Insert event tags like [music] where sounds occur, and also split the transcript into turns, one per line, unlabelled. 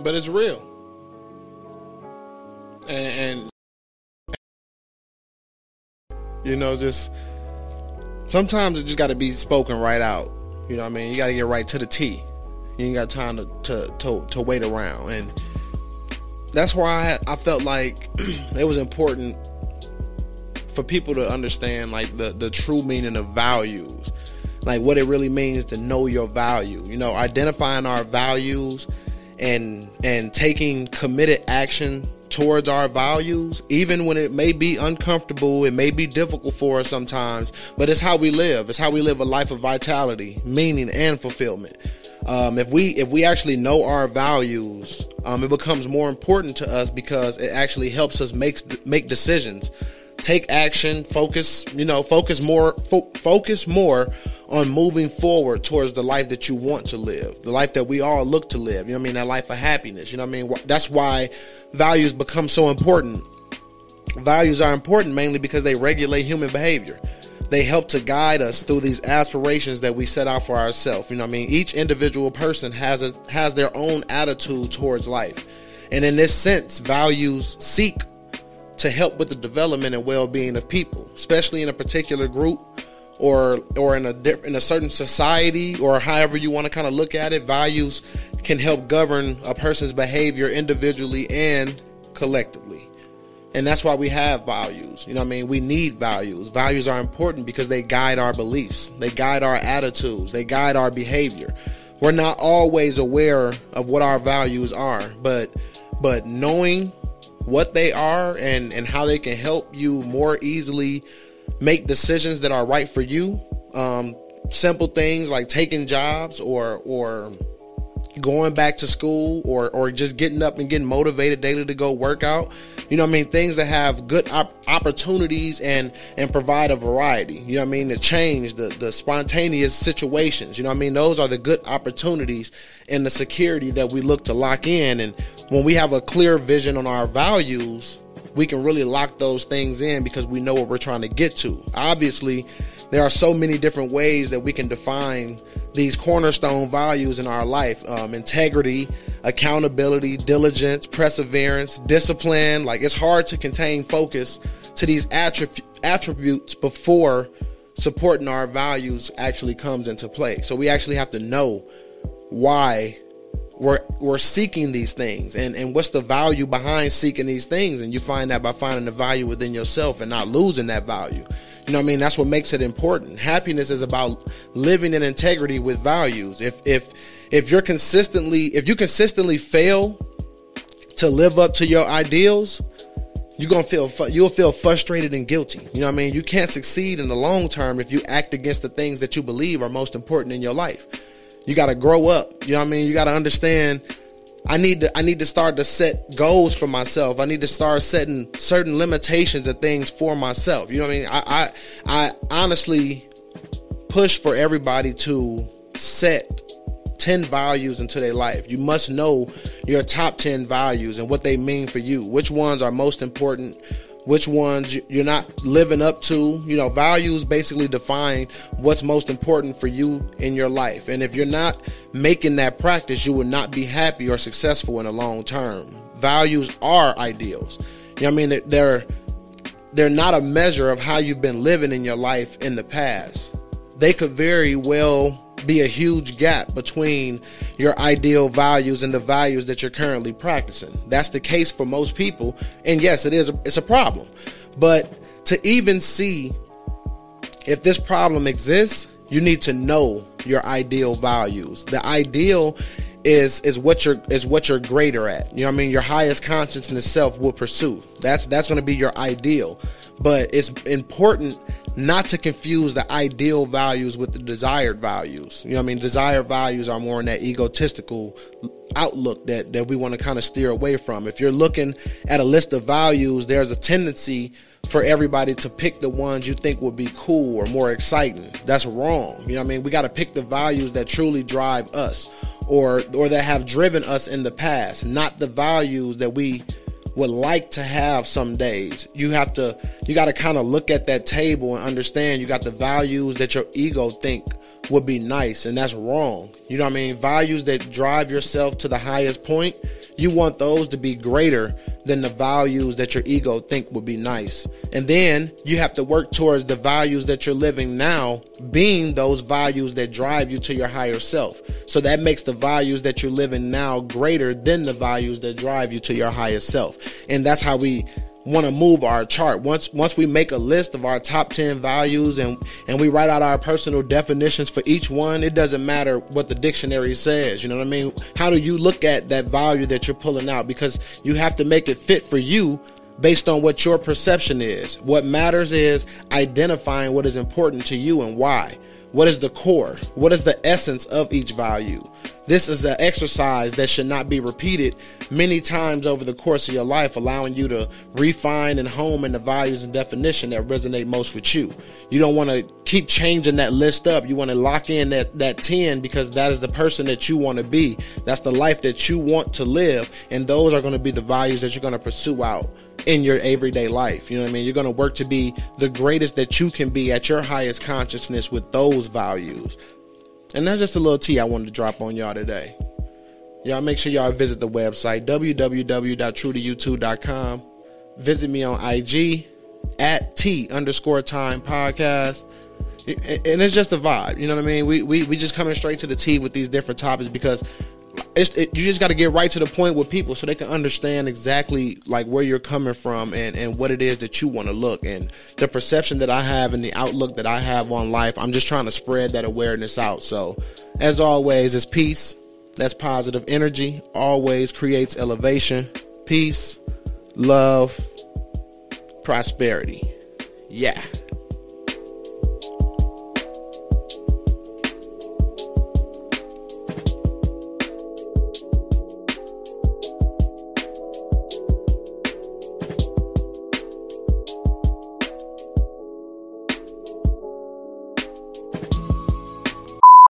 but it's real. And, and you know, just sometimes it just got to be spoken right out. You know what I mean? You got to get right to the T. You ain't got time to, to, to, to wait around. And that's why I, I felt like [clears throat] it was important for people to understand like the, the true meaning of values like what it really means to know your value you know identifying our values and and taking committed action towards our values even when it may be uncomfortable it may be difficult for us sometimes but it's how we live. It's how we live a life of vitality meaning and fulfillment. Um, if we if we actually know our values um, it becomes more important to us because it actually helps us make make decisions. Take action, focus, you know, focus more, fo- focus more on moving forward towards the life that you want to live, the life that we all look to live. You know what I mean? That life of happiness. You know what I mean? That's why values become so important. Values are important mainly because they regulate human behavior. They help to guide us through these aspirations that we set out for ourselves. You know what I mean? Each individual person has a has their own attitude towards life. And in this sense, values seek to help with the development and well-being of people, especially in a particular group or or in a in a certain society or however you want to kind of look at it. Values can help govern a person's behavior individually and collectively. And that's why we have values. You know I mean? We need values. Values are important because they guide our beliefs. They guide our attitudes. They guide our behavior. We're not always aware of what our values are, but but knowing what they are and and how they can help you more easily make decisions that are right for you. Um, simple things like taking jobs or or going back to school or or just getting up and getting motivated daily to go work out. You know i mean? Things that have good op- opportunities and and provide a variety. You know i mean? The change the the spontaneous situations. You know i mean? Those are the good opportunities and the security that we look to lock in. And when we have a clear vision on our values we can really lock those things in because we know what we're trying to get to obviously there are so many different ways that we can define these cornerstone values in our life um, integrity, accountability, diligence, perseverance, discipline. Like it's hard to contain focus to these attrib- attributes before supporting our values actually comes into play. So we actually have to know why we're we're seeking these things and and what's the value behind seeking these things and you find that by finding the value within yourself and not losing that value you know what I mean? That's what makes it important. Happiness is about living in integrity with values. If if if you're consistently if you consistently fail to live up to your ideals, you're gonna feel you'll feel frustrated and guilty. You know what I mean? You can't succeed in the long term if you act against the things that you believe are most important in your life. You got to grow up. You know what I mean? You got to understand I need to I need to start to set goals for myself. I need to start setting certain limitations and things for myself. You know what I mean? I I, I honestly push for everybody to set 10 values into their life. You must know your top 10 values and what they mean for you. Which ones are most important? Which ones you're not living up to. You know, values basically define what's most important for you in your life. And if you're not making that practice, you will not be happy or successful in the long term. Values are ideals. You know I mean? They're they're not a measure of how you've been living in your life in the past. They could very well be a huge gap between your ideal values and the values that you're currently practicing. That's the case for most people, and yes, it is. A, it's a problem. But to even see if this problem exists, you need to know your ideal values. The ideal is is what you're is what you're greater at. You know what I mean? Your highest consciousness self will pursue. That's that's going to be your ideal. But it's important not to confuse the ideal values with the desired values. You know what I mean? Desired values are more in that egotistical outlook that, that we want to kind of steer away from. If you're looking at a list of values, there's a tendency for everybody to pick the ones you think would be cool or more exciting. That's wrong. You know what I mean? We got to pick the values that truly drive us or or that have driven us in the past, not the values that we would like to have some days. You have to you got to kind of look at that table and understand you got the values that your ego think would be nice and that's wrong. You know what I mean? Values that drive yourself to the highest point, You want those to be greater than the values that your ego think would be nice. And then you have to work towards the values that you're living now being those values that drive you to your higher self. So that makes the values that you're living now greater than the values that drive you to your highest self. And that's how we want to move our chart. Once once we make a list of our top 10 values and and we write out our personal definitions for each one, it doesn't matter what the dictionary says, you know what I mean? How do you look at that value that you're pulling out because you have to make it fit for you based on what your perception is. What matters is identifying what is important to you and why. What is the core? What is the essence of each value? This is an exercise that should not be repeated many times over the course of your life, allowing you to refine and home in the values and definition that resonate most with you. You don't want to keep changing that list up. You want to lock in that, that 10 because that is the person that you want to be. That's the life that you want to live. And those are going to be the values that you're going to pursue out in your everyday life. You know what I mean? You're going to work to be the greatest that you can be at your highest consciousness with those values. And that's just a little tea I wanted to drop on y'all today. Y'all make sure y'all visit the website www.truetoyou2.com. Visit me on IG at T underscore time podcast. And it's just a vibe, you know what I mean? We, we we just coming straight to the T with these different topics because it's it, you just got to get right to the point with people so they can understand exactly like where you're coming from and and what it is that you want to look and the perception that I have and the outlook that I have on life. I'm just trying to spread that awareness out. So, as always, it's peace. That's positive energy. Always creates elevation, peace, love, prosperity. Yeah.